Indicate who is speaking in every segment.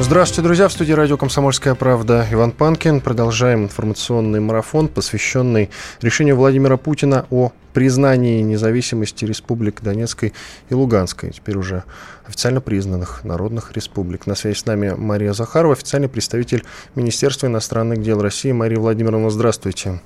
Speaker 1: Здравствуйте, друзья. В студии радио «Комсомольская правда» Иван Панкин. Продолжаем информационный марафон, посвященный решению Владимира Путина о признании независимости республик Донецкой и Луганской, теперь уже официально признанных народных республик. На связи с нами Мария Захарова, официальный представитель Министерства иностранных дел России. Мария Владимировна, здравствуйте.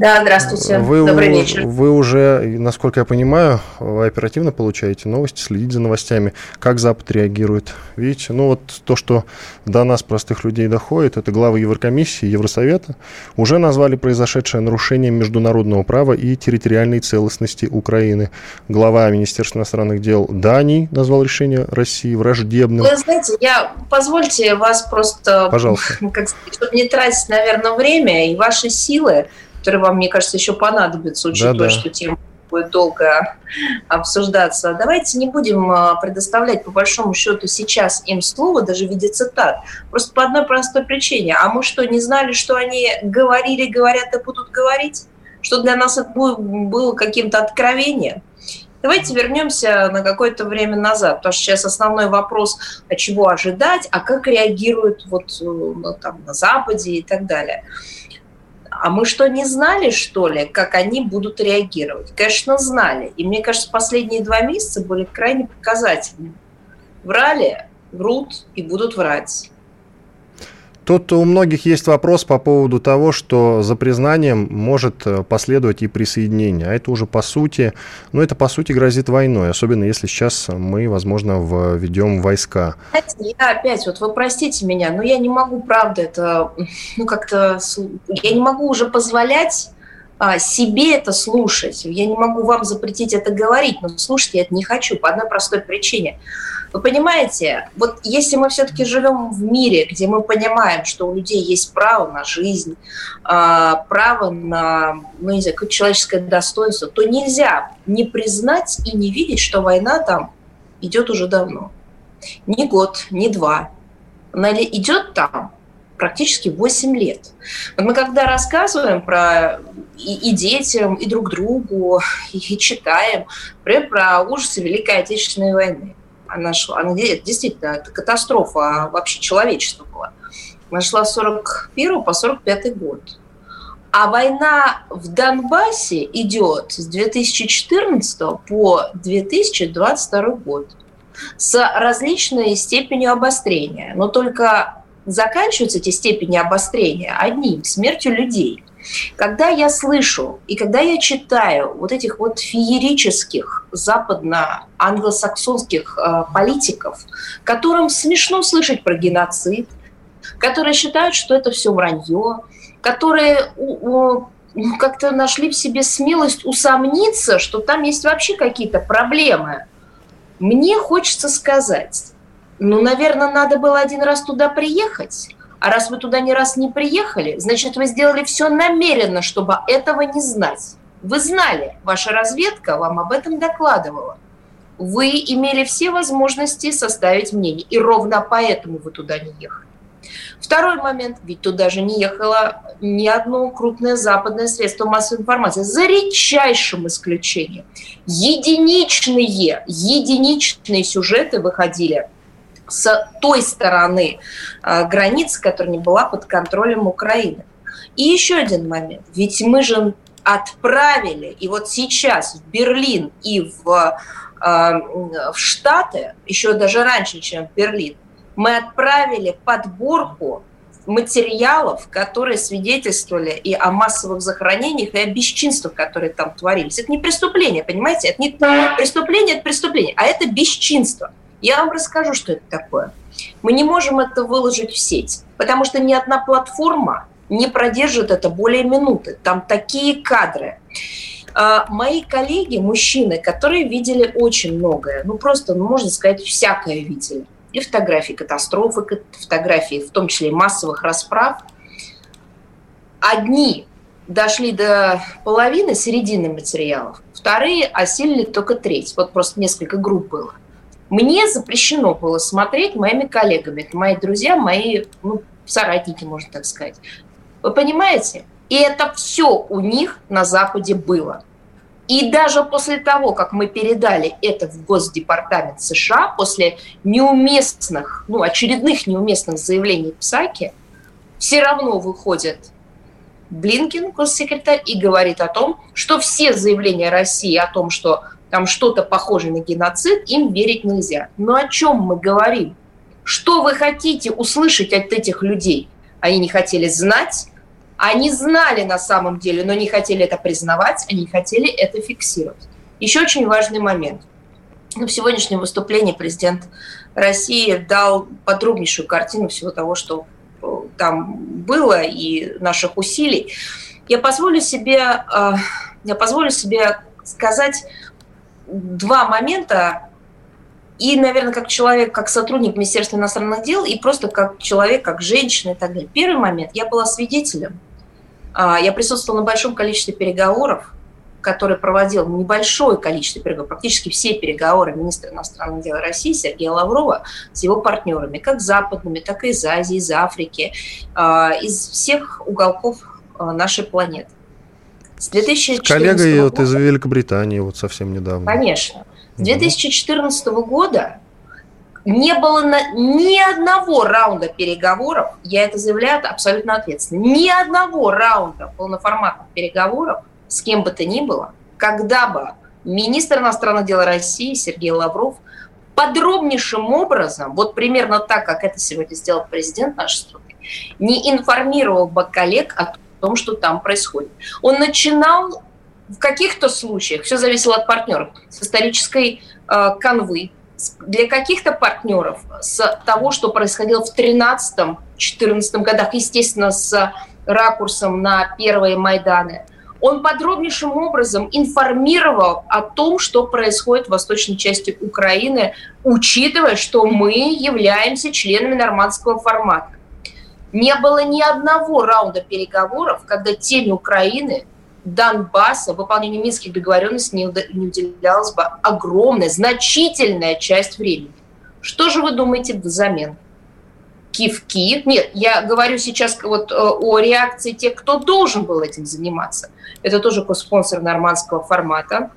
Speaker 2: Да, здравствуйте.
Speaker 1: Вы,
Speaker 2: Добрый вечер.
Speaker 1: Вы уже, насколько я понимаю, оперативно получаете новости, следите за новостями. Как Запад реагирует? Видите, ну вот то, что до нас, простых людей, доходит, это главы Еврокомиссии, Евросовета, уже назвали произошедшее нарушением международного права и территориальной целостности Украины. Глава Министерства иностранных дел Дании назвал решение России враждебным.
Speaker 2: Вы знаете, я, позвольте вас просто,
Speaker 1: Пожалуйста.
Speaker 2: как чтобы не тратить, наверное, время и ваши силы, которые вам, мне кажется, еще понадобятся, учитывая,
Speaker 1: Да-да.
Speaker 2: что тема будет долго обсуждаться. Давайте не будем а, предоставлять, по большому счету, сейчас им слово, даже в виде цитат. Просто по одной простой причине. А мы что, не знали, что они говорили, говорят и будут говорить? Что для нас это было, каким-то откровением? Давайте вернемся на какое-то время назад, потому что сейчас основной вопрос, а чего ожидать, а как реагируют вот ну, там, на Западе и так далее. А мы что, не знали, что ли, как они будут реагировать? Конечно, знали. И мне кажется, последние два месяца были крайне показательными. Врали, врут и будут врать.
Speaker 1: Тут у многих есть вопрос по поводу того, что за признанием может э, последовать и присоединение. А это уже по сути, ну это по сути грозит войной, особенно если сейчас мы, возможно, введем войска.
Speaker 2: Я опять, вот вы простите меня, но я не могу, правда, это, ну как-то, я не могу уже позволять себе это слушать. Я не могу вам запретить это говорить, но слушать я это не хочу по одной простой причине. Вы понимаете, вот если мы все-таки живем в мире, где мы понимаем, что у людей есть право на жизнь, а, право на, ну, не знаю, какое-то человеческое достоинство, то нельзя не признать и не видеть, что война там идет уже давно. Не год, не два. Она идет там практически 8 лет. Вот мы когда рассказываем про и, и детям, и друг другу, и, читаем, например, про ужасы Великой Отечественной войны. Она, шла, она де- действительно, это катастрофа вообще человечества была. Она шла с 41 по 45 год. А война в Донбассе идет с 2014 по 2022 год с различной степенью обострения. Но только заканчиваются эти степени обострения одним – смертью людей. Когда я слышу и когда я читаю вот этих вот феерических западно-англосаксонских э, политиков, которым смешно слышать про геноцид, которые считают, что это все вранье, которые ну, как-то нашли в себе смелость усомниться, что там есть вообще какие-то проблемы. Мне хочется сказать, ну, наверное, надо было один раз туда приехать. А раз вы туда ни раз не приехали, значит, вы сделали все намеренно, чтобы этого не знать. Вы знали, ваша разведка вам об этом докладывала. Вы имели все возможности составить мнение, и ровно поэтому вы туда не ехали. Второй момент, ведь туда же не ехало ни одно крупное западное средство массовой информации, за редчайшим исключением. Единичные, единичные сюжеты выходили с той стороны э, границы, которая не была под контролем Украины. И еще один момент. Ведь мы же отправили, и вот сейчас в Берлин и в, э, в Штаты, еще даже раньше, чем в Берлин, мы отправили подборку материалов, которые свидетельствовали и о массовых захоронениях, и о бесчинствах, которые там творились. Это не преступление, понимаете? Это не преступление, это преступление, а это бесчинство. Я вам расскажу, что это такое. Мы не можем это выложить в сеть, потому что ни одна платформа не продержит это более минуты. Там такие кадры. А, Мои коллеги, мужчины, которые видели очень многое, ну просто, ну, можно сказать, всякое видели. И фотографии катастрофы, фотографии, в том числе массовых расправ. Одни дошли до половины, середины материалов. Вторые осилили только треть. Вот просто несколько групп было. Мне запрещено было смотреть моими коллегами. Это мои друзья, мои ну, соратники, можно так сказать. Вы понимаете? И это все у них на Западе было. И даже после того, как мы передали это в Госдепартамент США, после неуместных, ну, очередных неуместных заявлений Псаки, все равно выходит Блинкин, госсекретарь, и говорит о том, что все заявления России о том, что там что-то похожее на геноцид, им верить нельзя. Но о чем мы говорим? Что вы хотите услышать от этих людей? Они не хотели знать, они знали на самом деле, но не хотели это признавать, они хотели это фиксировать. Еще очень важный момент. В сегодняшнем выступлении президент России дал подробнейшую картину всего того, что э, там было и наших усилий. Я позволю себе, э, я позволю себе сказать два момента, и, наверное, как человек, как сотрудник Министерства иностранных дел, и просто как человек, как женщина и так далее. Первый момент, я была свидетелем. А, я присутствовала на большом количестве переговоров, которые проводил небольшое количество переговоров, практически все переговоры министра иностранных дел России Сергея Лаврова с его партнерами, как западными, так и из Азии, из Африки, а, из всех уголков а, нашей планеты.
Speaker 1: С 2014 коллегой года, из Великобритании вот совсем недавно.
Speaker 2: Конечно. С 2014 года не было на, ни одного раунда переговоров, я это заявляю абсолютно ответственно, ни одного раунда полноформатных переговоров с кем бы то ни было, когда бы министр иностранных дел России Сергей Лавров подробнейшим образом, вот примерно так, как это сегодня сделал президент нашей страны, не информировал бы коллег о том, что там происходит. Он начинал в каких-то случаях, все зависело от партнеров, с исторической э, канвы, для каких-то партнеров с того, что происходило в 13-14 годах, естественно, с ракурсом на первые Майданы, он подробнейшим образом информировал о том, что происходит в восточной части Украины, учитывая, что мы являемся членами нормандского формата. Не было ни одного раунда переговоров, когда теме Украины, Донбасса, выполнению минских договоренностей не, не уделялась бы огромная, значительная часть времени. Что же вы думаете взамен? Кивки? Нет, я говорю сейчас вот э, о реакции тех, кто должен был этим заниматься. Это тоже спонсор нормандского формата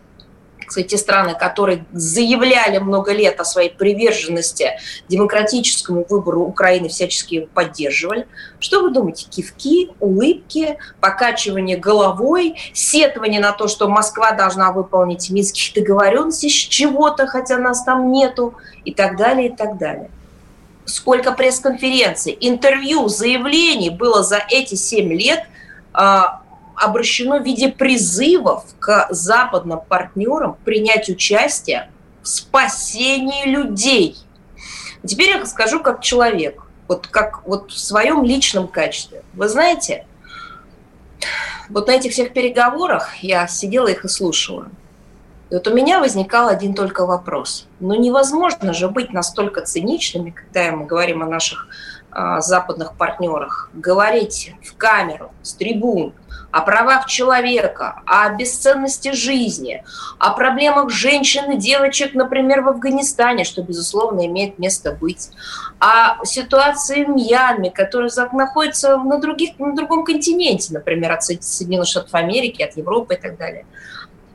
Speaker 2: кстати, те страны, которые заявляли много лет о своей приверженности демократическому выбору Украины, всячески поддерживали. Что вы думаете? Кивки, улыбки, покачивание головой, сетование на то, что Москва должна выполнить минские договоренности с чего-то, хотя нас там нету, и так далее, и так далее. Сколько пресс-конференций, интервью, заявлений было за эти семь лет а, обращено в виде призывов к западным партнерам принять участие в спасении людей. Теперь я скажу как человек, вот как вот в своем личном качестве. Вы знаете, вот на этих всех переговорах я сидела их и слушала. И вот у меня возникал один только вопрос. Ну невозможно же быть настолько циничными, когда мы говорим о наших а, западных партнерах, говорить в камеру, с трибун, о правах человека, о бесценности жизни, о проблемах женщин и девочек, например, в Афганистане, что, безусловно, имеет место быть, о ситуации в Мьянме, которая находится на, других, на другом континенте, например, от Соединенных Штатов Америки, от Европы и так далее.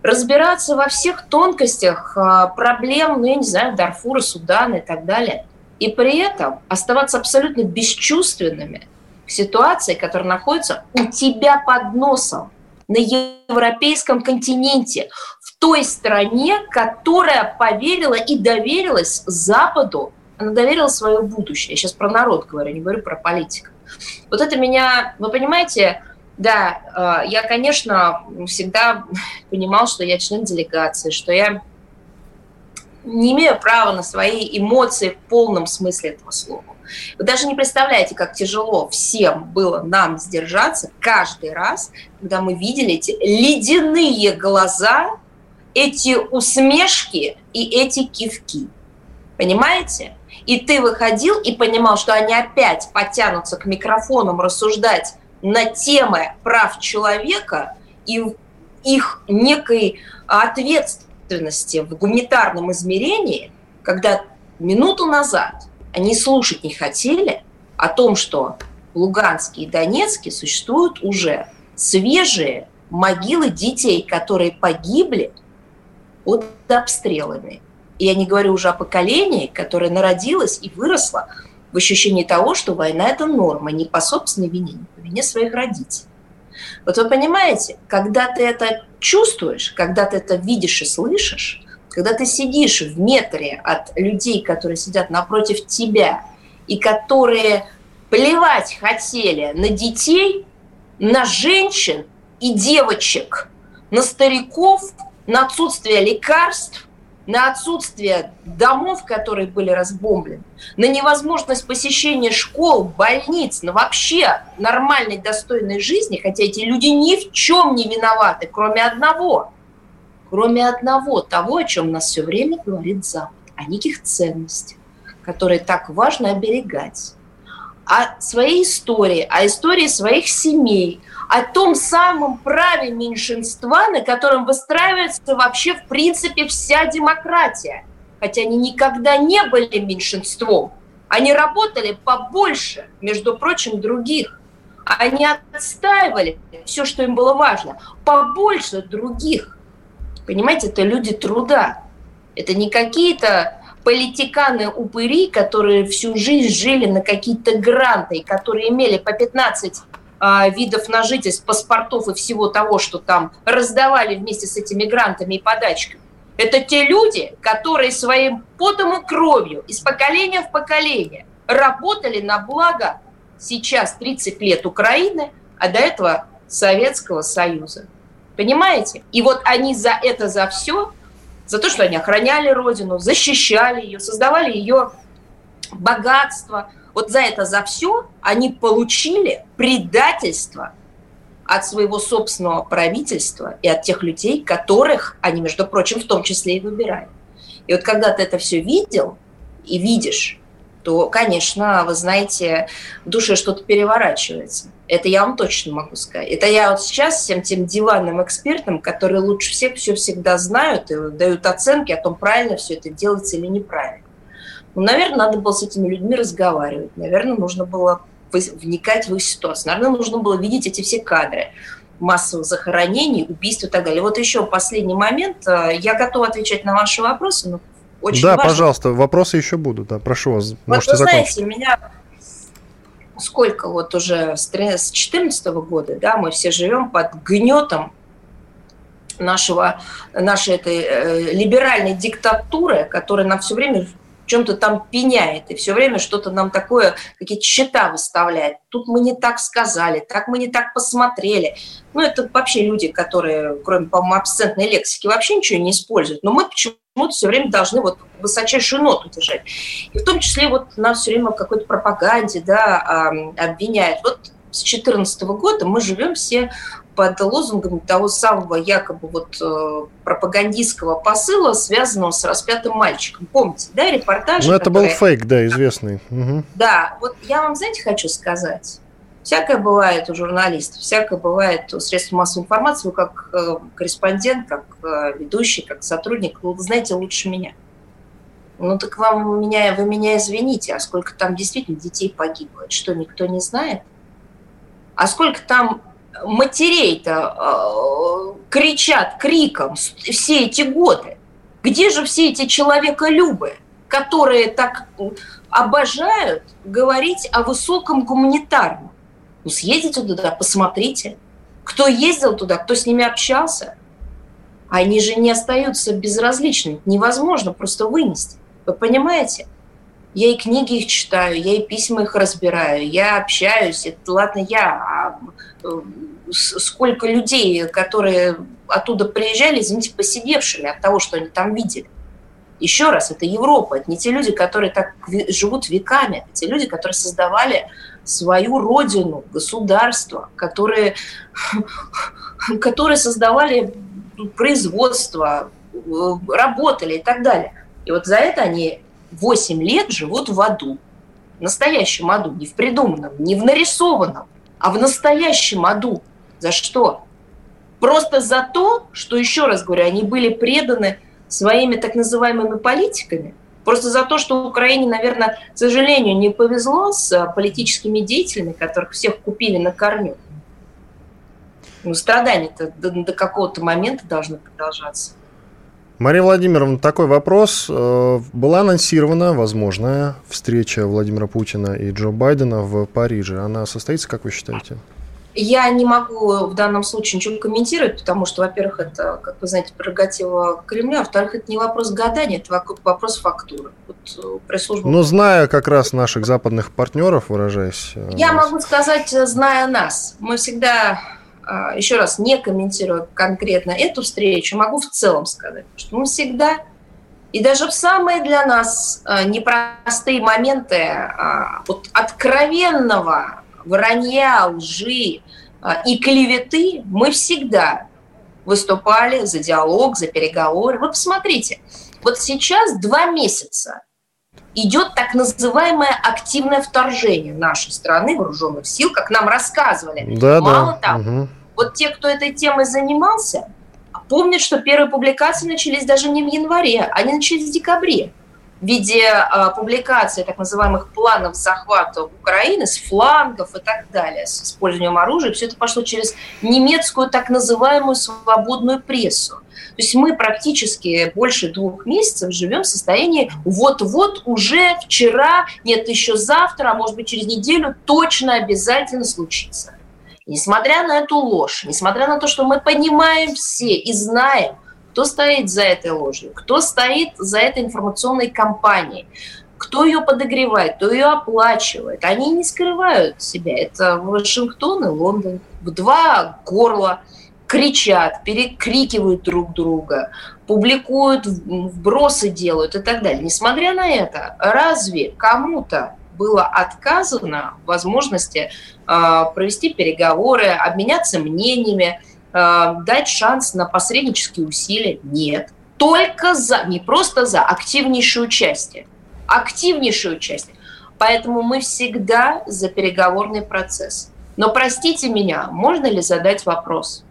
Speaker 2: Разбираться во всех тонкостях а, проблем, ну, я не знаю, Дарфура, Судана и так далее. И при этом оставаться абсолютно бесчувственными – ситуации, которая находится у тебя под носом на европейском континенте, в той стране, которая поверила и доверилась Западу, она доверила свое будущее. Я сейчас про народ говорю, не говорю про политиков. Вот это меня, вы понимаете, да, э, я, конечно, всегда понимал, что я член делегации, что я не имею права на свои эмоции в полном смысле этого слова. Вы даже не представляете, как тяжело всем было нам сдержаться каждый раз, когда мы видели эти ледяные глаза, эти усмешки и эти кивки. Понимаете? И ты выходил и понимал, что они опять потянутся к микрофонам рассуждать на темы прав человека и их некой ответственности в гуманитарном измерении, когда минуту назад они слушать не хотели о том, что в Луганске и Донецке существуют уже свежие могилы детей, которые погибли под обстрелами. И я не говорю уже о поколении, которое народилось и выросло в ощущении того, что война – это норма, не по собственной вине, не по вине своих родителей. Вот вы понимаете, когда ты это чувствуешь, когда ты это видишь и слышишь, когда ты сидишь в метре от людей, которые сидят напротив тебя, и которые плевать хотели на детей, на женщин и девочек, на стариков, на отсутствие лекарств, на отсутствие домов, которые были разбомблены, на невозможность посещения школ, больниц, на вообще нормальной, достойной жизни, хотя эти люди ни в чем не виноваты, кроме одного, кроме одного, того, о чем нас все время говорит Запад, о неких ценностях, которые так важно оберегать, о своей истории, о истории своих семей, о том самом праве меньшинства, на котором выстраивается вообще в принципе вся демократия. Хотя они никогда не были меньшинством. Они работали побольше, между прочим, других. Они отстаивали все, что им было важно, побольше других. Понимаете, это люди труда. Это не какие-то политиканы-упыри, которые всю жизнь жили на какие-то гранты, которые имели по 15 а, видов на жительство, паспортов и всего того, что там раздавали вместе с этими грантами и подачками. Это те люди, которые своим потом и кровью из поколения в поколение работали на благо сейчас 30 лет Украины, а до этого Советского Союза. Понимаете? И вот они за это, за все, за то, что они охраняли Родину, защищали ее, создавали ее богатство, вот за это, за все они получили предательство от своего собственного правительства и от тех людей, которых они, между прочим, в том числе и выбирают. И вот когда ты это все видел и видишь, то, конечно, вы знаете, в душе что-то переворачивается. Это я вам точно могу сказать. Это я вот сейчас всем тем диванным экспертам, которые лучше всех все всегда знают и дают оценки о том, правильно все это делается или неправильно. Ну, наверное, надо было с этими людьми разговаривать. Наверное, нужно было вникать в их ситуацию. Наверное, нужно было видеть эти все кадры массовых захоронений, убийств и так далее. Вот еще последний момент. Э, я готова отвечать на ваши вопросы, но очень
Speaker 1: Да,
Speaker 2: важно.
Speaker 1: пожалуйста, вопросы еще будут. Да, прошу вас,
Speaker 2: вот
Speaker 1: можете
Speaker 2: вы
Speaker 1: закончить.
Speaker 2: знаете, меня сколько вот уже с 2014 года, да, мы все живем под гнетом нашего, нашей этой э, либеральной диктатуры, которая нам все время чем-то там пеняет и все время что-то нам такое, какие-то счета выставляет. Тут мы не так сказали, так мы не так посмотрели. Ну, это вообще люди, которые, кроме, по-моему, абсцентной лексики, вообще ничего не используют. Но мы почему-то все время должны вот высочайшую ноту держать. И в том числе вот нас все время в какой-то пропаганде да, обвиняют. Вот с 2014 года мы живем все под лозунгом того самого якобы вот э, пропагандистского посыла, связанного с распятым мальчиком. Помните, да, репортаж?
Speaker 1: Ну, это который... был фейк, да, известный. Угу.
Speaker 2: Да, вот я вам, знаете, хочу сказать. Всякое бывает у журналистов, всякое бывает у средств массовой информации, вы как э, корреспондент, как э, ведущий, как сотрудник, вы знаете лучше меня. Ну так вам меня, вы меня извините, а сколько там действительно детей погибло? Что, никто не знает? А сколько там матерей-то э, кричат криком все эти годы? Где же все эти человеколюбы, которые так обожают говорить о высоком гуманитарном? Ну, съездите туда, посмотрите. Кто ездил туда, кто с ними общался. Они же не остаются безразличными. Невозможно просто вынести. Вы понимаете? Я и книги их читаю, я и письма их разбираю, я общаюсь. Это ладно я, а э, сколько людей, которые оттуда приезжали, извините, посидевшими от того, что они там видели. Еще раз, это Европа, это не те люди, которые так живут веками, это те люди, которые создавали свою родину, государство, которые, которые создавали производство, э, работали и так далее. И вот за это они 8 лет живут в аду. В настоящем аду, не в придуманном, не в нарисованном, а в настоящем аду. За что? Просто за то, что, еще раз говорю, они были преданы своими так называемыми политиками, Просто за то, что Украине, наверное, к сожалению, не повезло с политическими деятелями, которых всех купили на корню. Ну, страдания-то до, до какого-то момента должны продолжаться.
Speaker 1: Мария Владимировна, такой вопрос. Э, была анонсирована возможная встреча Владимира Путина и Джо Байдена в Париже. Она состоится, как вы считаете?
Speaker 2: Я не могу в данном случае ничего комментировать, потому что, во-первых, это, как вы знаете, прерогатива Кремля, во-вторых, это не вопрос гадания, это вопрос фактуры. Вот
Speaker 1: э. Но зная как раз наших западных партнеров, выражаясь...
Speaker 2: Э, Я могу сказать, зная нас, мы всегда а, еще раз, не комментируя конкретно эту встречу, могу в целом сказать, что мы всегда, и даже в самые для нас а, непростые моменты а, вот откровенного вранья, лжи и клеветы, мы всегда выступали за диалог, за переговоры. Вы посмотрите, вот сейчас два месяца идет так называемое активное вторжение нашей страны, вооруженных сил, как нам рассказывали.
Speaker 1: Да,
Speaker 2: Мало да. того, угу. Вот те, кто этой темой занимался, помнят, что первые публикации начались даже не в январе, они начались в декабре в виде э, публикации так называемых планов захвата Украины с флангов и так далее, с использованием оружия. Все это пошло через немецкую так называемую свободную прессу. То есть мы практически больше двух месяцев живем в состоянии вот-вот уже вчера, нет, еще завтра, а может быть через неделю точно обязательно случится. Несмотря на эту ложь, несмотря на то, что мы понимаем все и знаем, кто стоит за этой ложью, кто стоит за этой информационной кампанией, кто ее подогревает, кто ее оплачивает. Они не скрывают себя. Это Вашингтон и Лондон. В два горла кричат, перекрикивают друг друга, публикуют, вбросы делают и так далее. Несмотря на это, разве кому-то было отказано в возможности э, провести переговоры, обменяться мнениями, дать шанс на посреднические усилия? Нет. Только за, не просто за, активнейшее участие. Активнейшее участие. Поэтому мы всегда за переговорный процесс. Но простите меня, можно ли задать вопрос?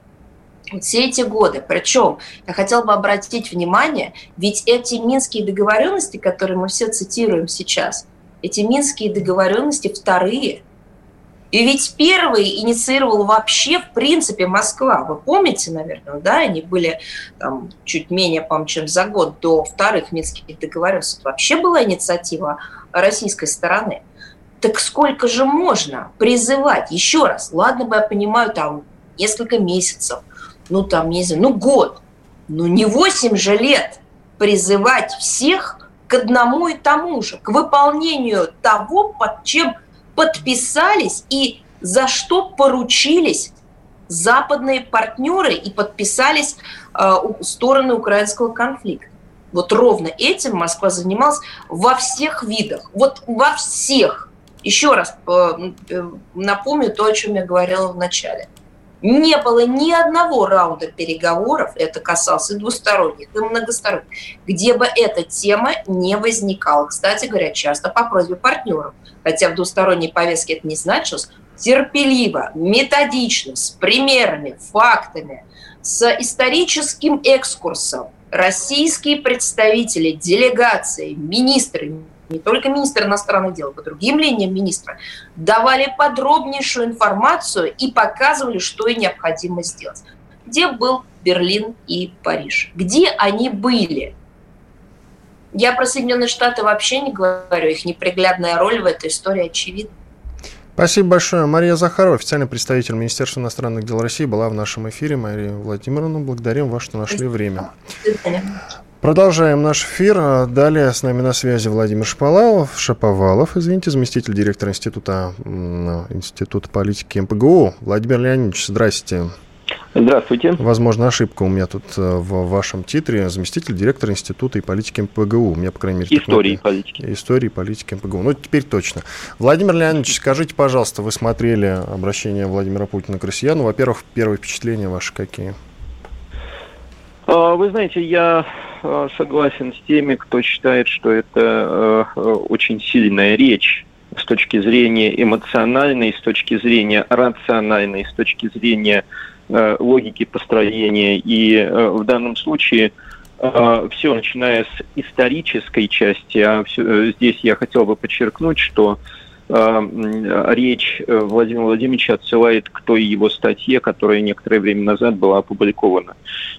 Speaker 2: Все эти годы. Причем я хотела бы обратить внимание, ведь эти минские договоренности, которые мы все цитируем сейчас – эти минские договоренности вторые. И ведь первый инициировал вообще, в принципе, Москва. Вы помните, наверное, да, они были там, чуть менее, по чем за год до вторых минских договоренностей. Вообще была инициатива российской стороны. Так сколько же можно призывать? Еще раз, ладно бы я понимаю, там несколько месяцев, ну там, не знаю, ну год, ну не восемь же лет призывать всех к одному и тому же, к выполнению того, под чем подписались и за что поручились западные партнеры и подписались э, стороны украинского конфликта. Вот ровно этим Москва занималась во всех видах, вот во всех. Еще раз э, э напомню то, о чем я говорила в начале. Не было ни одного раунда переговоров, это касалось и двусторонних, и многосторонних, где бы эта тема не возникала. Кстати говоря, часто по просьбе партнеров. Хотя в двусторонней повестке это не значилось. Терпеливо, методично, с примерами, фактами, с историческим экскурсом российские представители, делегации, министры, не только министр иностранных дел, по другим линиям министра, давали подробнейшую информацию и показывали, что и необходимо сделать. Где был Берлин и Париж? Где они были? Я про Соединенные Штаты вообще не говорю, их неприглядная роль в этой истории очевидна.
Speaker 1: Спасибо большое. Мария Захарова, официальный представитель Министерства иностранных дел России, была в нашем эфире. Мария Владимировна, благодарим вас, что нашли время. Продолжаем наш эфир. Далее с нами на связи Владимир Шаповалов, Шаповалов, извините, заместитель директора Института, Института политики МПГУ. Владимир Леонидович, здрасте.
Speaker 3: Здравствуйте.
Speaker 1: Возможно, ошибка у меня тут э, в вашем титре. Заместитель директора Института и политики МПГУ. У меня, по крайней мере,
Speaker 3: Истории и политики.
Speaker 1: Истории политики МПГУ. Ну, теперь точно. Владимир Леонидович, скажите, пожалуйста, вы смотрели обращение Владимира Путина к россиянам. Во-первых, первые впечатления ваши какие?
Speaker 3: А, вы знаете, я а, согласен с теми, кто считает, что это э, очень сильная речь с точки зрения эмоциональной, с точки зрения рациональной, с точки зрения логики построения. И в данном случае все, начиная с исторической части, а все, э, здесь я хотел бы подчеркнуть, что речь э, Владимира Владимировича отсылает к той его статье, которая некоторое время назад была опубликована,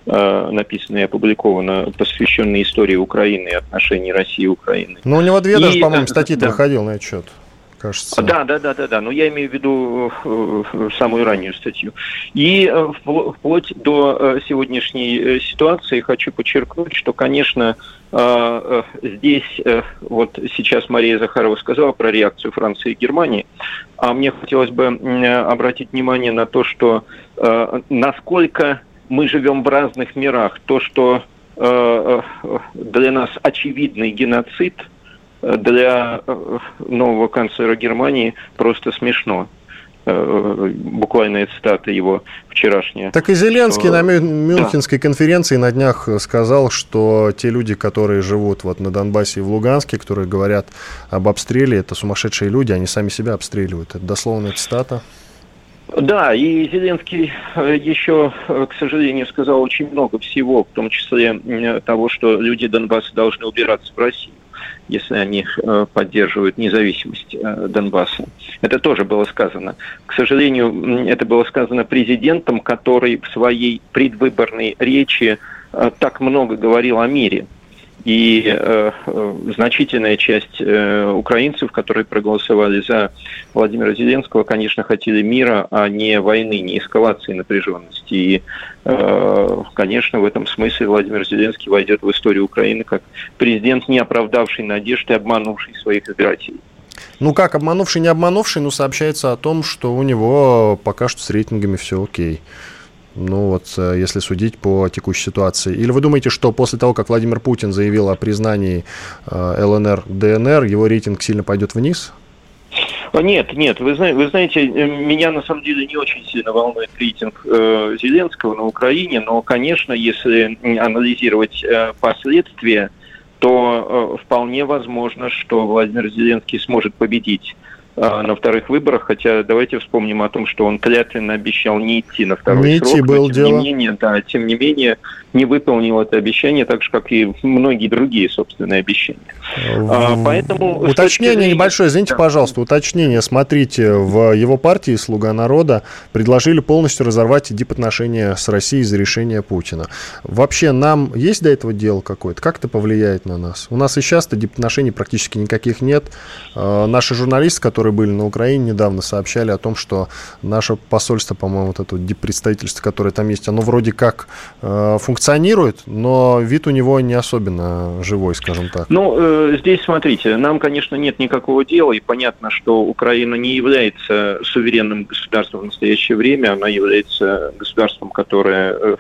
Speaker 3: э, написана и опубликована, посвященная истории Украины и отношений России и Украины.
Speaker 1: Ну, у него две и, даже, по-моему, статьи да. выходил на этот счет
Speaker 3: кажется. Да, да, да, да, да. Но я имею в виду самую раннюю статью. И вплоть до сегодняшней ситуации хочу подчеркнуть, что, конечно, а, э, здесь э, вот сейчас Мария Захарова сказала про реакцию Франции и Германии, а мне хотелось бы обратить внимание на то, что э, насколько мы живем в разных мирах. То, что для нас очевидный геноцид, для нового канцлера Германии просто смешно. Э, буквальная цитата его вчерашняя.
Speaker 1: Так и Зеленский что... на Мюнхенской да. конференции на днях сказал, что те люди, которые живут вот на Донбассе и в Луганске, которые говорят об обстреле, это сумасшедшие люди, они сами себя обстреливают. Это дословная цитата.
Speaker 3: Да, и Зеленский э, еще, э, к сожалению, сказал очень много всего, в том числе того, что люди Донбасса должны убираться в Россию если они э, поддерживают независимость э, Донбасса. Это тоже было сказано. К сожалению, это было сказано президентом, который в своей предвыборной речи э, так много говорил о мире. И э, э, значительная часть э, украинцев, которые проголосовали за Владимира Зеленского, конечно, хотели мира, а не войны, не эскалации напряженности. И, э, конечно, в этом смысле Владимир Зеленский войдет в историю Украины как президент, не оправдавший надежды, обманувший своих избирателей.
Speaker 1: Ну как, обманувший, не обманувший, но сообщается о том, что у него пока что с рейтингами все окей. Ну вот, э, если судить по текущей ситуации. Или вы думаете, что после того, как Владимир Путин заявил о признании э, ЛНР, ДНР, его рейтинг сильно пойдет вниз?
Speaker 3: Нет, нет, вы, знаете, вы знаете, э, меня на самом деле не очень сильно волнует рейтинг э, Зеленского на Украине, но, конечно, если анализировать э, последствия, то э, вполне возможно, что Владимир Зеленский сможет победить а, на вторых выборах, хотя давайте вспомним о том, что он клятвенно обещал не идти на второй не срок. Идти
Speaker 1: был тем дело.
Speaker 3: Не менее, да, тем не менее не выполнил это обещание, так же, как и многие другие собственные обещания.
Speaker 1: А, поэтому... Уточнение зрения... небольшое, извините, да. пожалуйста, уточнение. Смотрите, в его партии «Слуга народа» предложили полностью разорвать дипотношения с Россией из-за решения Путина. Вообще, нам есть до этого дело какое-то? Как это повлияет на нас? У нас и сейчас-то дипотношений практически никаких нет. А, наши журналисты, которые которые были на Украине, недавно сообщали о том, что наше посольство, по-моему, вот это представительство, которое там есть, оно вроде как э, функционирует, но вид у него не особенно живой, скажем так.
Speaker 3: Ну, э, здесь смотрите, нам, конечно, нет никакого дела, и понятно, что Украина не является суверенным государством в настоящее время, она является государством, которое Э,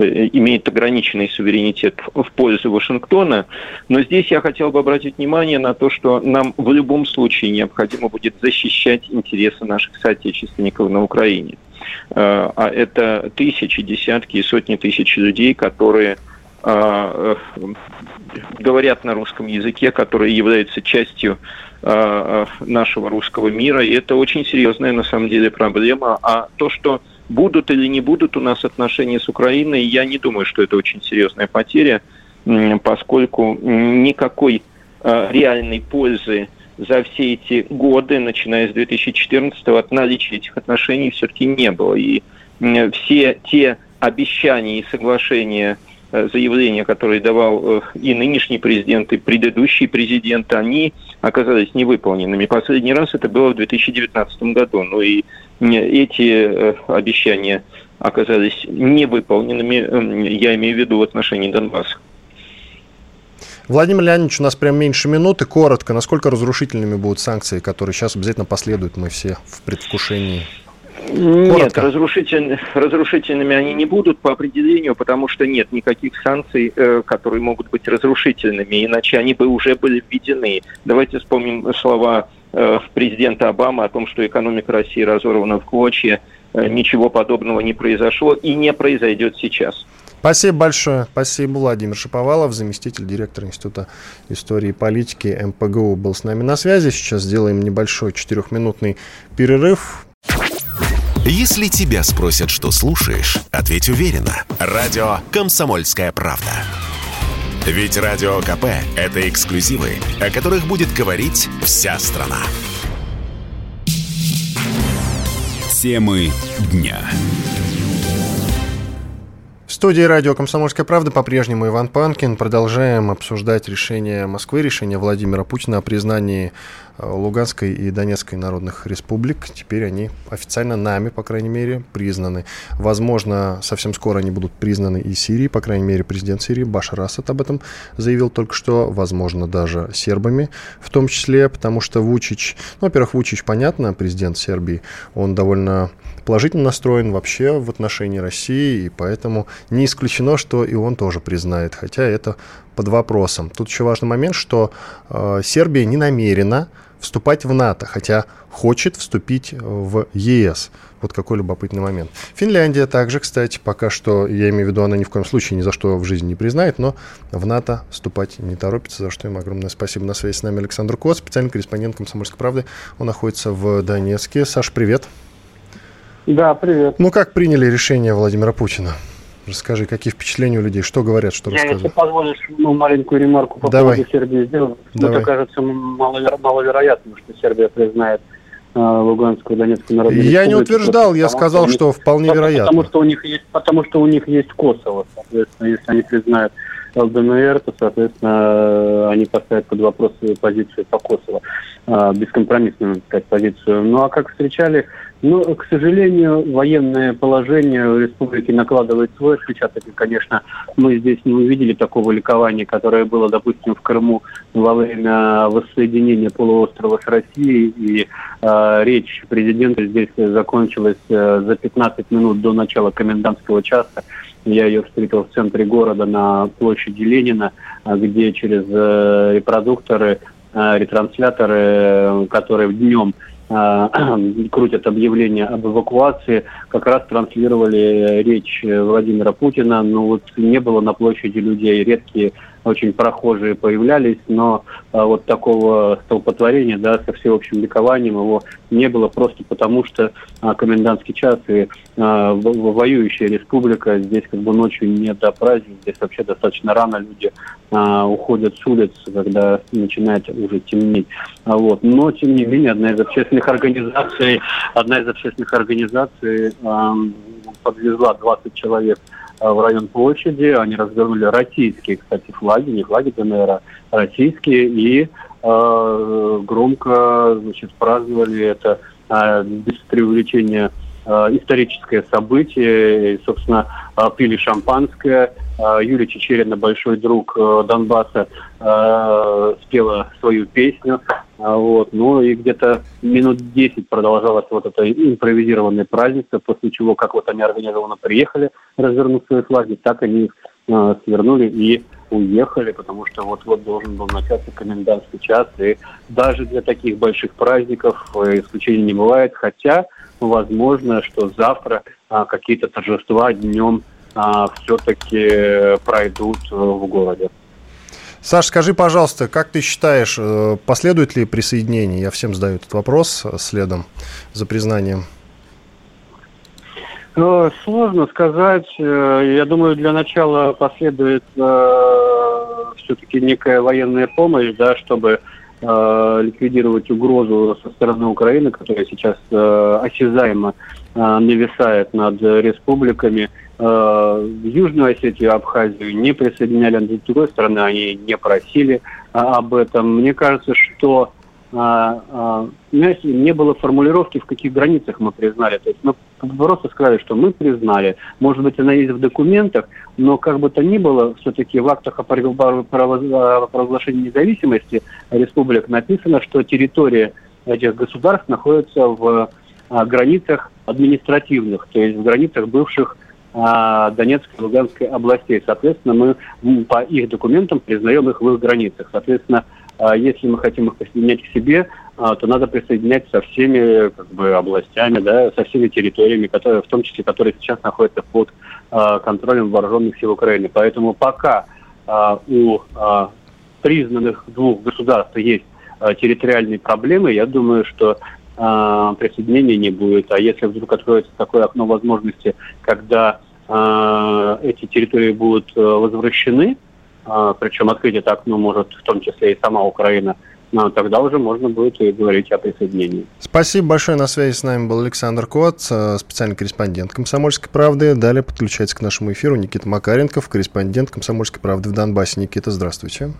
Speaker 3: имеет ограниченный суверенитет в пользу Вашингтона. Но здесь я хотел бы обратить внимание на то, что нам в любом случае необходимо будет защищать интересы наших соотечественников на Украине. Э, а это тысячи, десятки и сотни тысяч людей, которые э, говорят на русском языке, которые являются частью нашего русского мира. И это очень серьезная на самом деле проблема. А то, что Будут или не будут у нас отношения с Украиной, я не думаю, что это очень серьезная потеря, поскольку никакой э, реальной пользы за все эти годы, начиная с 2014 от наличия этих отношений все-таки не было. И все те обещания и соглашения, заявления, которые давал э, и нынешний президент, и предыдущий президент, они оказались невыполненными. Последний раз это было в 2019 году. Ну и эти э, обещания оказались невыполненными, я имею в виду в отношении Донбасса.
Speaker 1: Владимир Леонидович, у нас прям меньше минуты. Коротко, насколько разрушительными будут санкции, которые сейчас обязательно последуют, мы все в предвкушении?
Speaker 3: Нет, разрушитель, разрушительными они не будут по определению, потому что нет никаких санкций, э, которые могут быть разрушительными, иначе они бы уже были введены. Давайте вспомним слова Э, президента Обамы о том, что экономика России разорвана в клочья, ничего подобного не произошло и не произойдет сейчас.
Speaker 1: Спасибо большое. Спасибо, Владимир Шиповалов, заместитель директора Института истории и политики МПГУ, был с нами на связи. Сейчас сделаем небольшой четырехминутный перерыв.
Speaker 4: Если тебя спросят, что слушаешь, ответь уверенно. Радио «Комсомольская правда». Ведь Радио КП – это эксклюзивы, о которых будет говорить вся страна. Темы дня
Speaker 1: студии радио «Комсомольская правда» по-прежнему Иван Панкин. Продолжаем обсуждать решение Москвы, решение Владимира Путина о признании Луганской и Донецкой народных республик. Теперь они официально нами, по крайней мере, признаны. Возможно, совсем скоро они будут признаны и Сирией, по крайней мере, президент Сирии Башар Асад об этом заявил только что. Возможно, даже сербами в том числе, потому что Вучич, ну, во-первых, Вучич, понятно, президент Сербии, он довольно положительно настроен вообще в отношении России, и поэтому не исключено, что и он тоже признает, хотя это под вопросом. Тут еще важный момент, что э, Сербия не намерена вступать в НАТО, хотя хочет вступить в ЕС. Вот какой любопытный момент. Финляндия также, кстати, пока что, я имею в виду, она ни в коем случае ни за что в жизни не признает, но в НАТО вступать не торопится, за что им огромное спасибо. На связи с нами Александр Кот, специальный корреспондент «Комсомольской правды». Он находится в Донецке. Саш, привет.
Speaker 5: Да, привет.
Speaker 1: Ну, как приняли решение Владимира Путина? Расскажи, какие впечатления у людей, что говорят, что
Speaker 5: Я,
Speaker 1: рассказывают?
Speaker 5: если позволишь, ну, маленькую ремарку по
Speaker 1: Давай.
Speaker 5: поводу Сербии сделать.
Speaker 1: Давай.
Speaker 5: Мне кажется маловер... маловероятным, что Сербия признает э, Луганскую Донецкую народную
Speaker 1: Я не утверждал, я
Speaker 5: потому
Speaker 1: сказал,
Speaker 5: что, у
Speaker 1: что вполне
Speaker 5: них,
Speaker 1: вероятно.
Speaker 5: Потому что, у них есть, потому что у них есть Косово, соответственно, если они признают ЛДНР, то, соответственно, они поставят под вопрос свою позицию по Косово, э, бескомпромиссную, так сказать, позицию. Ну а как встречали ну, к сожалению, военное положение в республике накладывает свой отпечаток. И, конечно, мы здесь не увидели такого ликования, которое было, допустим, в Крыму во время воссоединения полуострова с Россией. И э, речь президента здесь закончилась э, за 15 минут до начала комендантского часа. Я ее встретил в центре города на площади Ленина, где через э, репродукторы, э, ретрансляторы, э, которые днем Э, крутят объявления об эвакуации, как раз транслировали речь Владимира Путина. Ну вот не было на площади людей, редкие очень прохожие появлялись, но а, вот такого столпотворения, да, со всеобщим ликованием его не было просто потому, что а, комендантский час и а, воюющая республика здесь как бы ночью не до праздника, здесь вообще достаточно рано люди а, уходят с улиц, когда начинает уже темнеть. А, вот. Но, тем не менее, одна из общественных организаций, одна из общественных организаций а, подвезла 20 человек в район площади. Они развернули российские, кстати, флаги, не флаги ДНР, а российские, и э, громко значит, праздновали это э, без преувеличения э, историческое событие. И, собственно, э, пили шампанское. Э, Юлия Чечерина, большой друг э, Донбасса, э, спела свою песню. Вот. Ну и где-то минут 10 продолжалось вот это импровизированное празднество, после чего, как вот они организованно приехали, развернув свои флаги, так они их э, свернули и уехали, потому что вот-вот должен был начаться комендантский час. И даже для таких больших праздников э, исключений не бывает, хотя возможно, что завтра а, какие-то торжества днем а, все-таки пройдут э, в городе.
Speaker 1: Саш, скажи, пожалуйста, как ты считаешь, э, последует ли присоединение? Я всем задаю этот вопрос э, следом за признанием.
Speaker 5: Э, сложно сказать. Я думаю, для начала последует все-таки некая военная помощь, да, чтобы ликвидировать угрозу со стороны Украины, которая сейчас осязаемо нависает над республиками. Э, Южную Осетию и Абхазию не присоединяли, а с другой стороны, они не просили а, об этом. Мне кажется, что а, а, знаете, не было формулировки, в каких границах мы признали. То есть мы просто сказали, что мы признали. Может быть, она есть в документах, но как бы то ни было, все-таки в актах о провозглашении независимости республик написано, что территория этих государств находится в границах административных, то есть в границах бывших а, Донецкой и Луганской областей. Соответственно, мы по их документам признаем их в их границах. Соответственно, а, если мы хотим их присоединять к себе, а, то надо присоединять со всеми как бы, областями, да, со всеми территориями, которые, в том числе, которые сейчас находятся под а, контролем вооруженных сил Украины. Поэтому пока а, у признанных двух государств есть территориальные проблемы, я думаю, что присоединения не будет. А если вдруг откроется такое окно возможности, когда эти территории будут возвращены, причем открыть это окно может в том числе и сама Украина, но ну, тогда уже можно будет и говорить о присоединении.
Speaker 1: Спасибо большое. На связи с нами был Александр Кот, э, специальный корреспондент «Комсомольской правды». Далее подключается к нашему эфиру Никита Макаренков, корреспондент «Комсомольской правды» в Донбассе. Никита, здравствуйте.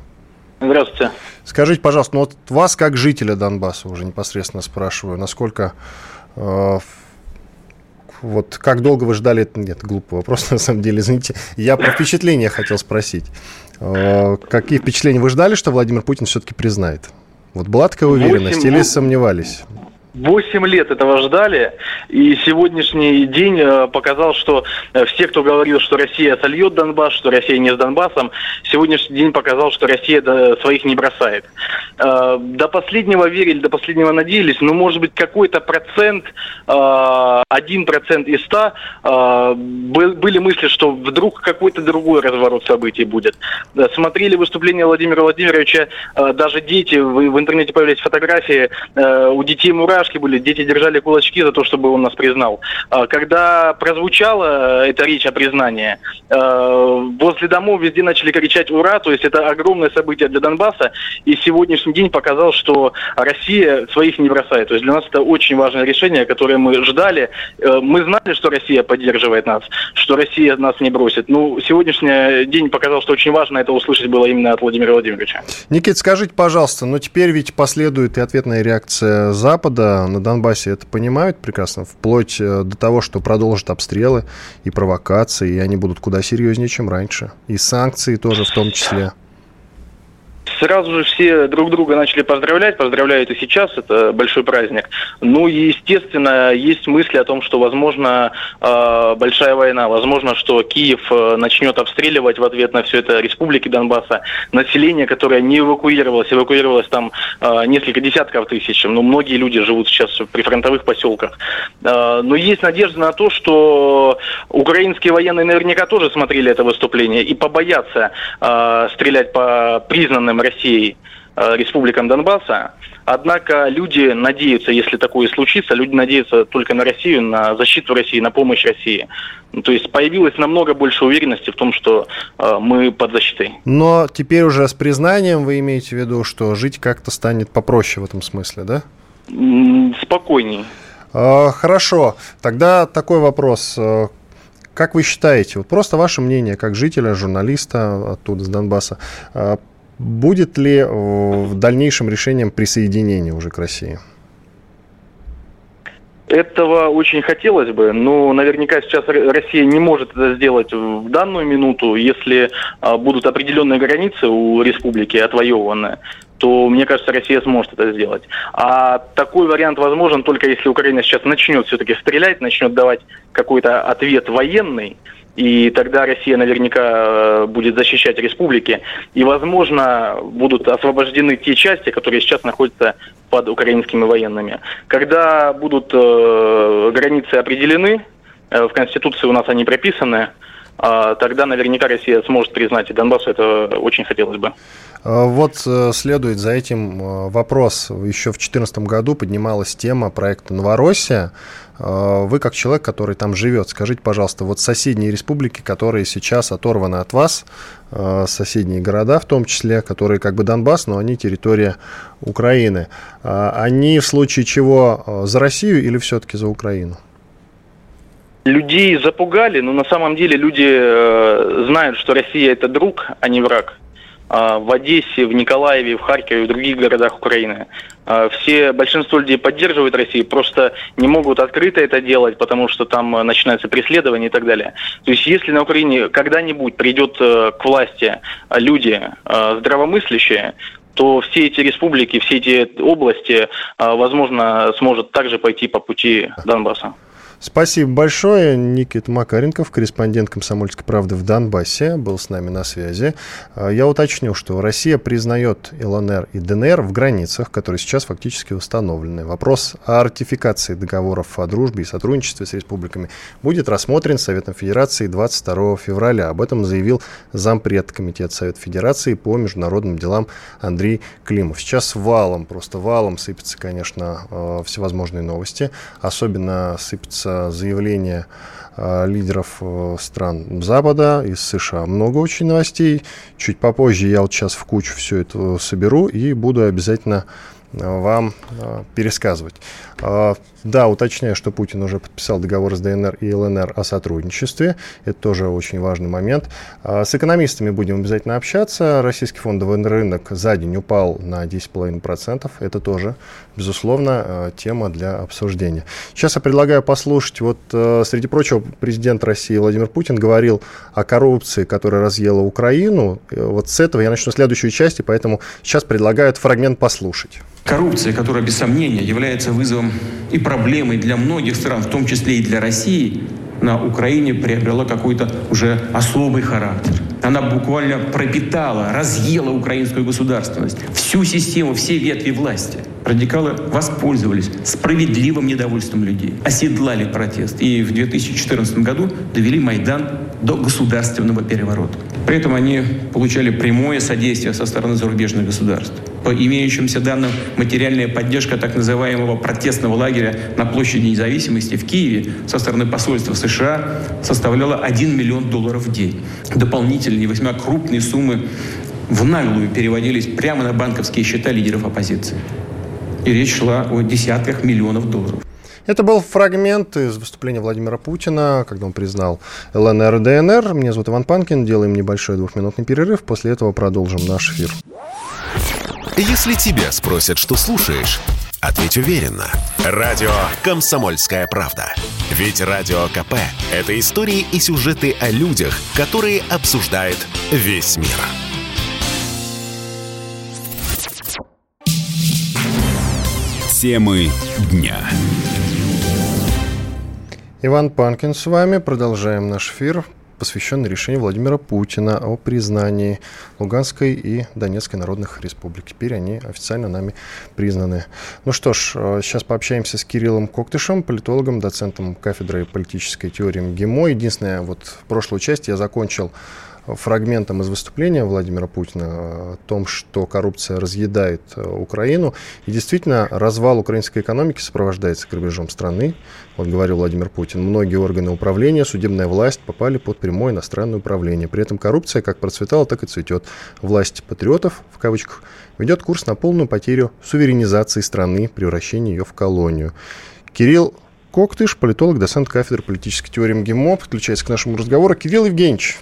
Speaker 6: Здравствуйте.
Speaker 1: Скажите, пожалуйста, ну вот вас, как жителя Донбасса, уже непосредственно спрашиваю, насколько э, вот как долго вы ждали? Нет, глупый вопрос, на самом деле, извините. Я про впечатления хотел спросить. Э, какие впечатления вы ждали, что Владимир Путин все-таки признает? Вот была такая уверенность 8, или сомневались?
Speaker 6: Восемь лет этого ждали, и сегодняшний день э, показал, что э, все, кто говорил, что Россия сольет Донбасс, что Россия не с Донбассом, сегодняшний день показал, что Россия своих не бросает. Э, до последнего верили, до последнего надеялись, но, может быть, какой-то процент, один процент из ста, были мысли, что вдруг какой-то другой разворот событий будет. Смотрели выступление Владимира Владимировича, даже дети, в интернете появились фотографии, у детей мура мурашки были, дети держали кулачки за то, чтобы он нас признал. А, когда прозвучала эта речь о признании, а, возле домов везде начали кричать «Ура!», то есть это огромное событие для Донбасса, и сегодняшний день показал, что Россия своих не бросает. То есть для нас это очень важное решение, которое мы ждали. Э, мы знали, что Россия поддерживает нас, что Россия нас не бросит. Ну, сегодняшний день показал, что очень важно это услышать было именно от Владимира Владимировича.
Speaker 1: Никит, скажите, пожалуйста, ну теперь ведь последует и ответная реакция Запада, на Донбассе это понимают прекрасно, вплоть э, до того, что продолжат обстрелы и провокации, и они будут куда серьезнее, чем раньше. И санкции тоже в том числе.
Speaker 6: Сразу же все друг друга начали поздравлять, поздравляют и сейчас, это большой праздник. Ну и, естественно, есть мысли о том, что, возможно, э, большая война, возможно, что Киев э, начнет обстреливать в ответ на все это республики Донбасса. Население, которое не эвакуировалось, эвакуировалось там э, несколько десятков тысяч, но многие люди живут сейчас в прифронтовых поселках. Но есть надежда на то, что украинские военные наверняка тоже смотрели это выступление и побоятся стрелять по признанным Россией э, республикам Донбасса. Однако люди надеются, если такое случится, люди надеются только на Россию, на защиту России, на помощь России. Ну, то есть появилось намного больше уверенности в том, что э, мы под защитой.
Speaker 1: Но теперь уже с признанием вы имеете в виду, что жить как-то станет попроще в этом смысле, да?
Speaker 6: Спокойней.
Speaker 1: Э, хорошо. Тогда такой вопрос. Э, как вы считаете, вот просто ваше мнение, как жителя, журналиста оттуда, с Донбасса, э, Будет ли в дальнейшем решением присоединения уже к России?
Speaker 6: Этого очень хотелось бы, но наверняка сейчас Россия не может это сделать в данную минуту. Если а, будут определенные границы у республики отвоеваны, то, мне кажется, Россия сможет это сделать. А такой вариант возможен только если Украина сейчас начнет все-таки стрелять, начнет давать какой-то ответ военный, и тогда Россия наверняка э, будет защищать республики, и, возможно, будут освобождены те части, которые сейчас находятся под украинскими военными. Когда будут э, границы определены, э, в Конституции у нас они прописаны, э, тогда наверняка Россия сможет признать и Донбасс, это очень хотелось бы.
Speaker 1: А вот э, следует за этим э, вопрос. Еще в 2014 году поднималась тема проекта «Новороссия». Вы, как человек, который там живет, скажите, пожалуйста, вот соседние республики, которые сейчас оторваны от вас, соседние города в том числе, которые как бы Донбасс, но они территория Украины, они в случае чего за Россию или все-таки за Украину?
Speaker 6: Людей запугали, но на самом деле люди э, знают, что Россия это друг, а не враг. А, в Одессе, в Николаеве, в Харькове, в других городах Украины. А, все, большинство людей поддерживают Россию, просто не могут открыто это делать, потому что там а, начинается преследование и так далее. То есть если на Украине когда-нибудь придет э, к власти люди здравомыслящие, то все эти республики, все эти области, возможно, сможет также пойти по пути Донбасса.
Speaker 1: Спасибо большое. Никита Макаренков, корреспондент «Комсомольской правды» в Донбассе, был с нами на связи. А, я уточню, что Россия признает ЛНР и ДНР в границах, которые сейчас фактически установлены. Вопрос о ратификации договоров о дружбе и сотрудничестве с республиками будет рассмотрен Советом Федерации 22 февраля. Об этом заявил зампред Комитета Совета Федерации по международным делам Андрей Климов. Сейчас валом, просто валом сыпятся, конечно, а, всевозможные новости. Особенно сыпятся заявления а, лидеров э, стран Запада, из США. Много очень новостей. Чуть попозже я вот сейчас в кучу все это соберу и буду обязательно э, вам э, пересказывать. А, да, уточняю, что Путин уже подписал договор с ДНР и ЛНР о сотрудничестве. Это тоже очень важный момент. А, с экономистами будем обязательно общаться. Российский фондовый рынок за день упал на 10,5%. Это тоже, безусловно, а, тема для обсуждения. Сейчас я предлагаю послушать. Вот, среди прочего, президент России Владимир Путин говорил о коррупции, которая разъела Украину. Вот с этого я начну следующую часть, и поэтому сейчас предлагаю этот фрагмент послушать.
Speaker 7: Коррупция, которая, без сомнения, является вызовом и проблемой для многих стран, в том числе и для России, на Украине приобрела какой-то уже особый характер. Она буквально пропитала, разъела украинскую государственность, всю систему, все ветви власти. Радикалы воспользовались справедливым недовольством людей, оседлали протест и в 2014 году довели Майдан до государственного переворота. При этом они получали прямое содействие со стороны зарубежных государств. По имеющимся данным, материальная поддержка так называемого протестного лагеря на площади независимости в Киеве со стороны посольства США составляла 1 миллион долларов в день. Дополнительные весьма крупные суммы в наглую переводились прямо на банковские счета лидеров оппозиции. И речь шла о десятках миллионов долларов.
Speaker 1: Это был фрагмент из выступления Владимира Путина, когда он признал ЛНР и ДНР. Меня зовут Иван Панкин. Делаем небольшой двухминутный перерыв. После этого продолжим наш эфир.
Speaker 4: Если тебя спросят, что слушаешь, ответь уверенно. Радио «Комсомольская правда». Ведь Радио КП – это истории и сюжеты о людях, которые обсуждает весь мир. Темы дня.
Speaker 1: Иван Панкин с вами. Продолжаем наш эфир посвященный решению Владимира Путина о признании Луганской и Донецкой народных республик. Теперь они официально нами признаны. Ну что ж, сейчас пообщаемся с Кириллом Коктышем, политологом, доцентом кафедры политической теории МГИМО. Единственное, вот прошлую часть я закончил фрагментом из выступления Владимира Путина о том, что коррупция разъедает э, Украину. И действительно, развал украинской экономики сопровождается грабежом страны. Вот говорил Владимир Путин, многие органы управления, судебная власть попали под прямое иностранное управление. При этом коррупция как процветала, так и цветет. Власть патриотов, в кавычках, ведет курс на полную потерю суверенизации страны, превращение ее в колонию. Кирилл Коктыш, политолог, доцент кафедры политической теории МГИМО, подключается к нашему разговору. Кирилл Евгеньевич,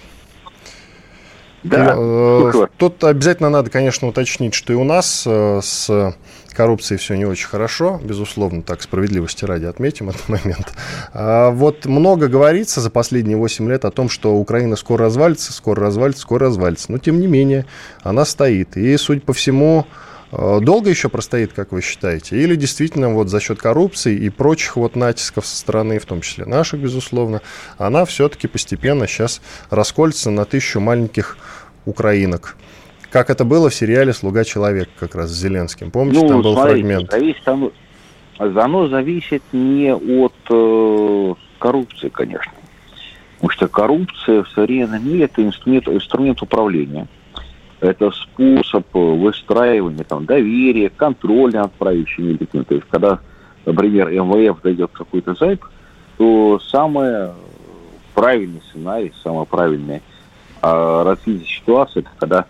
Speaker 8: да,
Speaker 1: э, Тут обязательно надо, конечно, уточнить, что и у нас э, с коррупцией все не очень хорошо, безусловно, так справедливости ради отметим этот момент. А вот много говорится за последние 8 лет о том, что Украина скоро развалится, скоро развалится, скоро развалится. Но, тем не менее, она стоит. И, судя по всему, долго еще простоит, как вы считаете? Или действительно вот за счет коррупции и прочих вот натисков со стороны, в том числе наших, безусловно, она все-таки постепенно сейчас расколется на тысячу маленьких украинок? Как это было в сериале «Слуга человека» как раз с Зеленским. Помните, ну, там был смотрите, фрагмент?
Speaker 8: Зависит, оно, оно зависит не от э, коррупции, конечно. Потому что коррупция в современном мире – это инструмент, инструмент управления – это способ выстраивания там, доверия, контроля над правящими людьми. То есть, когда, например, МВФ дает какой-то зайп, то самый правильный сценарий, самое правильное а, развитие ситуации, это когда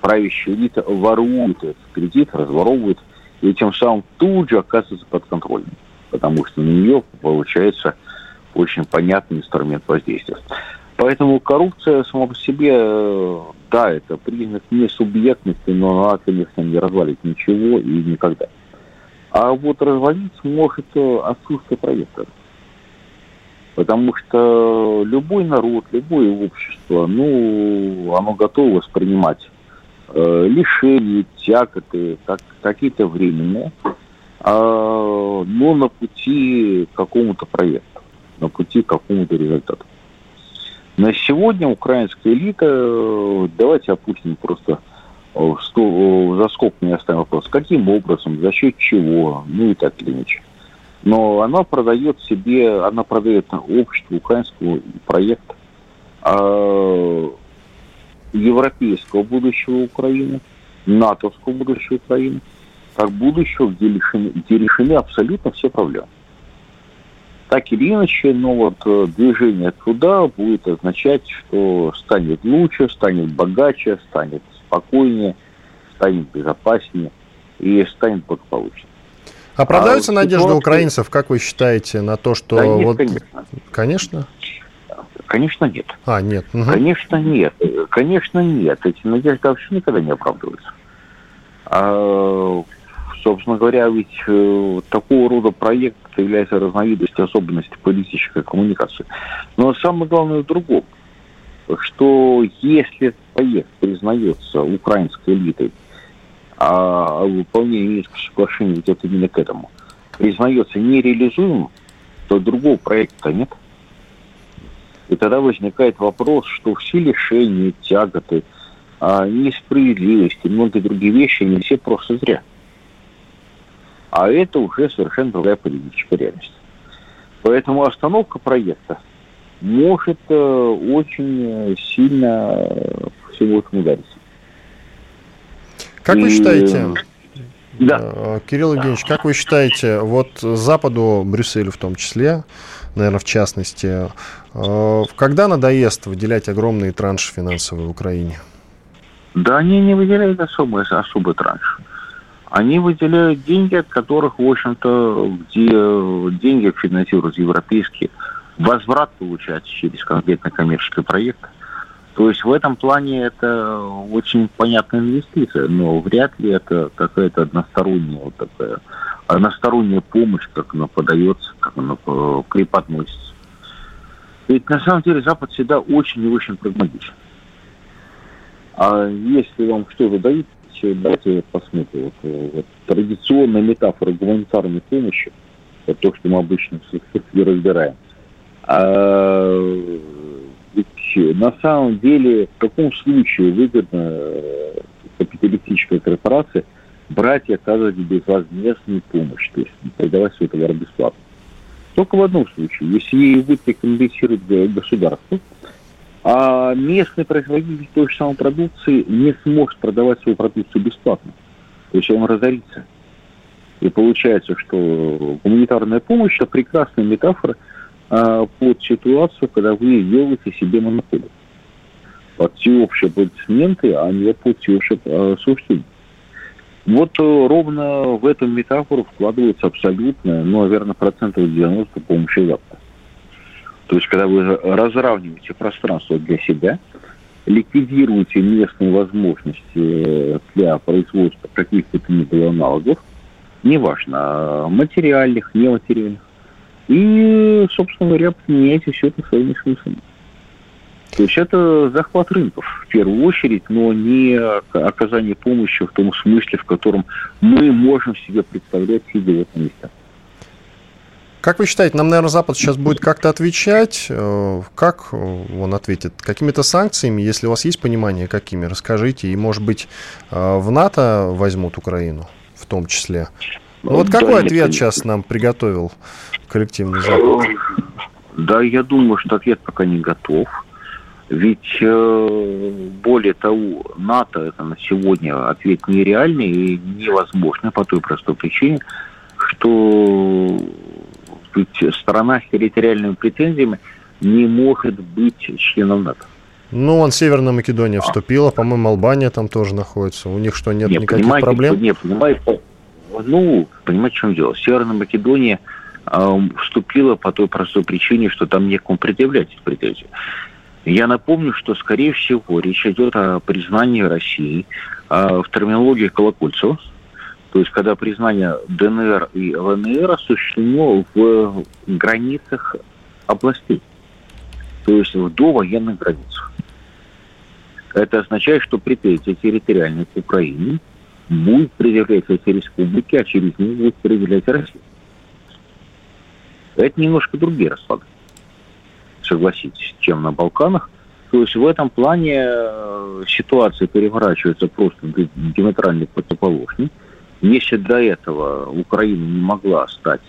Speaker 8: правящая элита ворует этот кредит, разворовывает, и тем самым тут же оказывается под контролем, потому что на нее получается очень понятный инструмент воздействия. Поэтому коррупция сама по себе, э, да, это признак не субъектности, но она, конечно, не развалит ничего и никогда. А вот развалить может э, отсутствие проекта. Потому что любой народ, любое общество, ну, оно готово воспринимать э, лишения, тяготы, как, какие-то временные, э, но на пути к какому-то проекту. на пути к какому-то результату. На сегодня украинская элита, давайте опустим просто за сколько не оставим вопрос, каким образом, за счет чего, ну и так или иначе. Но она продает себе, она продает обществу украинскому проект э, европейского будущего Украины, натовского будущего Украины, как будущего, где решены, где решены абсолютно все проблемы. Так или иначе, но вот э, движение туда будет означать, что станет лучше, станет богаче, станет спокойнее, станет безопаснее и станет благополучнее.
Speaker 1: Оправдаются а надежды украинцев, как вы считаете, на то, что...
Speaker 8: Да нет,
Speaker 1: вот...
Speaker 8: конечно.
Speaker 1: Конечно?
Speaker 8: Конечно, нет.
Speaker 1: А, нет. Угу.
Speaker 8: Конечно, нет. Конечно, нет. Эти надежды вообще никогда не оправдываются. А, собственно говоря, ведь э, такого рода проект является разновидностью особенности политической коммуникации. Но самое главное в другом, что если проект признается украинской элитой, а выполнение Минского соглашения ведет именно к этому, признается нереализуемым, то другого проекта нет. И тогда возникает вопрос, что все лишения, тяготы, а, несправедливости многие другие вещи, они все просто зря. А это уже совершенно другая политическая реальность. Поэтому остановка проекта может э, очень сильно всего этому ударить.
Speaker 1: Как вы считаете,
Speaker 8: да.
Speaker 1: Э, Кирилл Евгеньевич, как вы считаете, вот Западу, Брюсселю в том числе, наверное, в частности, э, когда надоест выделять огромные транши финансовые Украине?
Speaker 8: Да они не выделяют особый, особый транш. Они выделяют деньги, от которых, в общем-то, где деньги финансируют европейские, возврат получается через конкретно коммерческий проект. То есть в этом плане это очень понятная инвестиция, но вряд ли это какая-то односторонняя вот такая односторонняя помощь, как она подается, как она преподносится. Ведь на самом деле Запад всегда очень и очень прагматичен. А если вам что-то дают, давайте посмотрим. Вот, э, вот, традиционная метафора гуманитарной помощи, это то, что мы обычно все разбираем. А, ведь на самом деле, в каком случае выгодно э, капиталистическая корпорация брать и оказывать безвозмездную помощь, то есть передавать свой товар бесплатно? Только в одном случае, если ей будет компенсировать государство, а местный производитель той же самой продукции не сможет продавать свою продукцию бесплатно. То есть он разорится. И получается, что гуманитарная помощь – это прекрасная метафора а, под ситуацию, когда вы делаете себе монополию. Под всеобщие аплодисменты, а не под всеобщее а, осуждение. Вот э, ровно в эту метафору вкладывается абсолютно, ну, наверное, процентов 90 помощи Запада. То есть, когда вы разравниваете пространство для себя, ликвидируете местные возможности э, для производства каких-то то ни было аналогов, неважно, материальных, нематериальных, и, собственно говоря, применяете все это своими смыслами. То есть это захват рынков в первую очередь, но не оказание помощи в том смысле, в котором мы можем себе представлять, сидя в этом месте.
Speaker 1: Как вы считаете, нам, наверное, Запад сейчас будет как-то отвечать? Э, как он ответит? Какими-то санкциями? Если у вас есть понимание, какими, расскажите. И, может быть, э, в НАТО возьмут Украину в том числе? Ну, вот да, какой ответ сейчас нам приготовил коллективный Запад?
Speaker 8: Да, я думаю, что ответ пока не готов. Ведь, э, более того, НАТО это на сегодня ответ нереальный и невозможный по той простой причине, что ведь страна с территориальными претензиями не может быть членом НАТО.
Speaker 1: Ну, он Северная Македония вступила, по-моему, Албания там тоже находится. У них что, нет
Speaker 8: не,
Speaker 1: никаких проблем?
Speaker 8: Не, понимаете, ну, понимаете, в чем дело? Северная Македония э, вступила по той простой причине, что там некому предъявлять претензии. Я напомню, что, скорее всего, речь идет о признании России э, в терминологии Колокольцева, то есть когда признание ДНР и ЛНР осуществлено в границах областей, то есть в довоенных границах. Это означает, что претензии территориальные к Украине будет предъявлять эти республики, а через них будет предъявлять Россия. Это немножко другие расклады. согласитесь, чем на Балканах. То есть в этом плане э, ситуация переворачивается просто диаметрально противоположной. Если до этого Украина не могла стать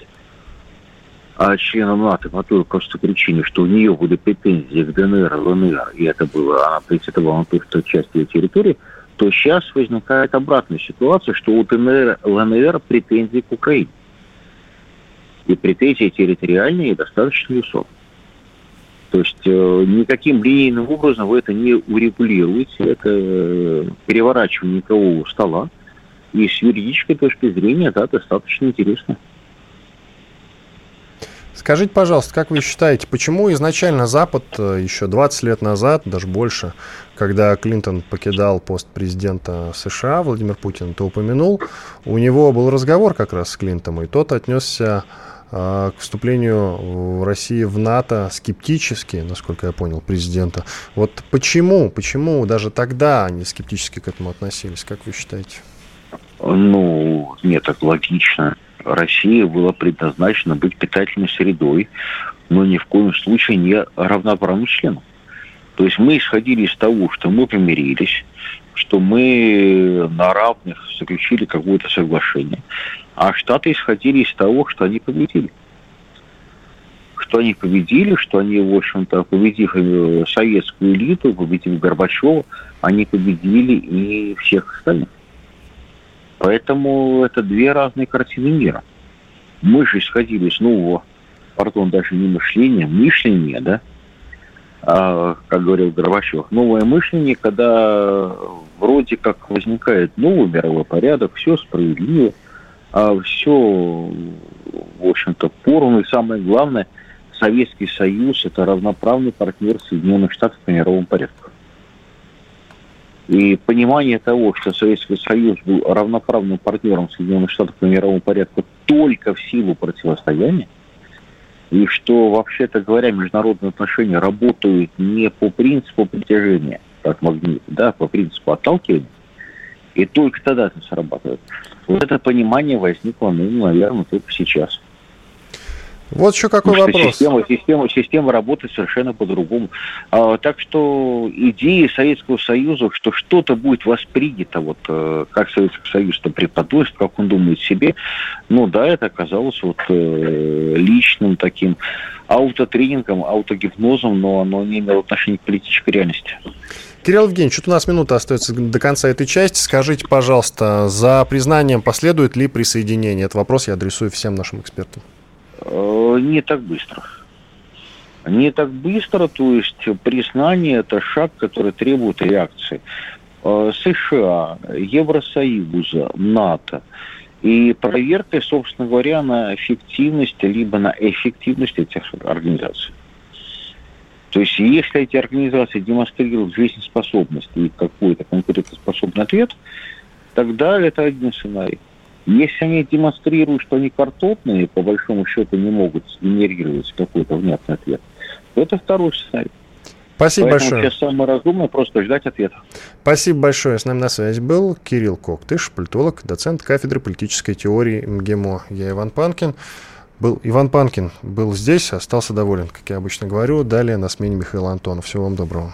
Speaker 8: а членом НАТО по той простой причине, что у нее были претензии к ДНР, ЛНР, и это было, она претендовала на то, что часть ее территории, то сейчас возникает обратная ситуация, что у ДНР, ЛНР претензии к Украине. И претензии территориальные достаточно высокие. То есть э, никаким линейным образом вы это не урегулируете, это э, переворачивание никого стола. И с юридической точки зрения, это достаточно интересно.
Speaker 1: Скажите, пожалуйста, как вы считаете, почему изначально Запад э, еще 20 лет назад, даже больше, когда Клинтон покидал пост президента США, Владимир Путин, то упомянул, у него был разговор как раз с Клинтоном, и тот отнесся э, к вступлению России в НАТО скептически, насколько я понял, президента. Вот почему, почему даже тогда они скептически к этому относились, как вы считаете?
Speaker 8: Ну, нет, так логично. Россия была предназначена быть питательной средой, но ни в коем случае не равноправным членом. То есть мы исходили из того, что мы помирились, что мы на равных заключили какое-то соглашение, а Штаты исходили из того, что они победили. Что они победили, что они, в общем-то, победив э, советскую элиту, победив Горбачева, они победили и всех остальных. Поэтому это две разные картины мира. Мы же исходили из нового, пардон, даже не мышления, мышления, да, а, как говорил Горбачев, новое мышление, когда вроде как возникает новый мировой порядок, все справедливо, а все, в общем-то, поровну. И самое главное, Советский Союз – это равноправный партнер Соединенных Штатов по мировому порядку. И понимание того, что Советский Союз был равноправным партнером Соединенных Штатов по мировому порядку только в силу противостояния, и что, вообще-то говоря, международные отношения работают не по принципу притяжения, как магнит, да, по принципу отталкивания, и только тогда это срабатывает. Вот это понимание возникло, ну, наверное, только сейчас.
Speaker 1: Вот еще какой Потому вопрос.
Speaker 8: Система, система, система работает совершенно по-другому. А, так что идея Советского Союза, что что-то будет воспринято, вот э, как Советский Союз это преподносит, как он думает себе, ну да, это оказалось вот э, личным таким аутотренингом, аутогипнозом, но оно не имело отношения к политической реальности.
Speaker 1: Кирилл Евгеньевич, что у нас минута остается до конца этой части. Скажите, пожалуйста, за признанием последует ли присоединение? Этот вопрос я адресую всем нашим экспертам.
Speaker 8: Э, не так быстро. Не так быстро, то есть признание – это шаг, который требует реакции. Э, США, Евросоюза, НАТО. И проверкой, собственно говоря, на эффективность, либо на эффективность этих организаций. То есть, если эти организации демонстрируют жизнеспособность и какой-то конкурентоспособный ответ, тогда это один сценарий. Если они демонстрируют, что они картотные, по большому счету не могут генерировать какой-то внятный ответ, то это второй сценарий.
Speaker 1: Спасибо Поэтому большое.
Speaker 8: сейчас самое разумное просто ждать ответа.
Speaker 1: Спасибо большое. С нами на связи был Кирилл Коктыш, политолог, доцент кафедры политической теории МГИМО. Я Иван Панкин. Был Иван Панкин был здесь, остался доволен, как я обычно говорю. Далее на смене Михаил Антонов. Всего вам доброго.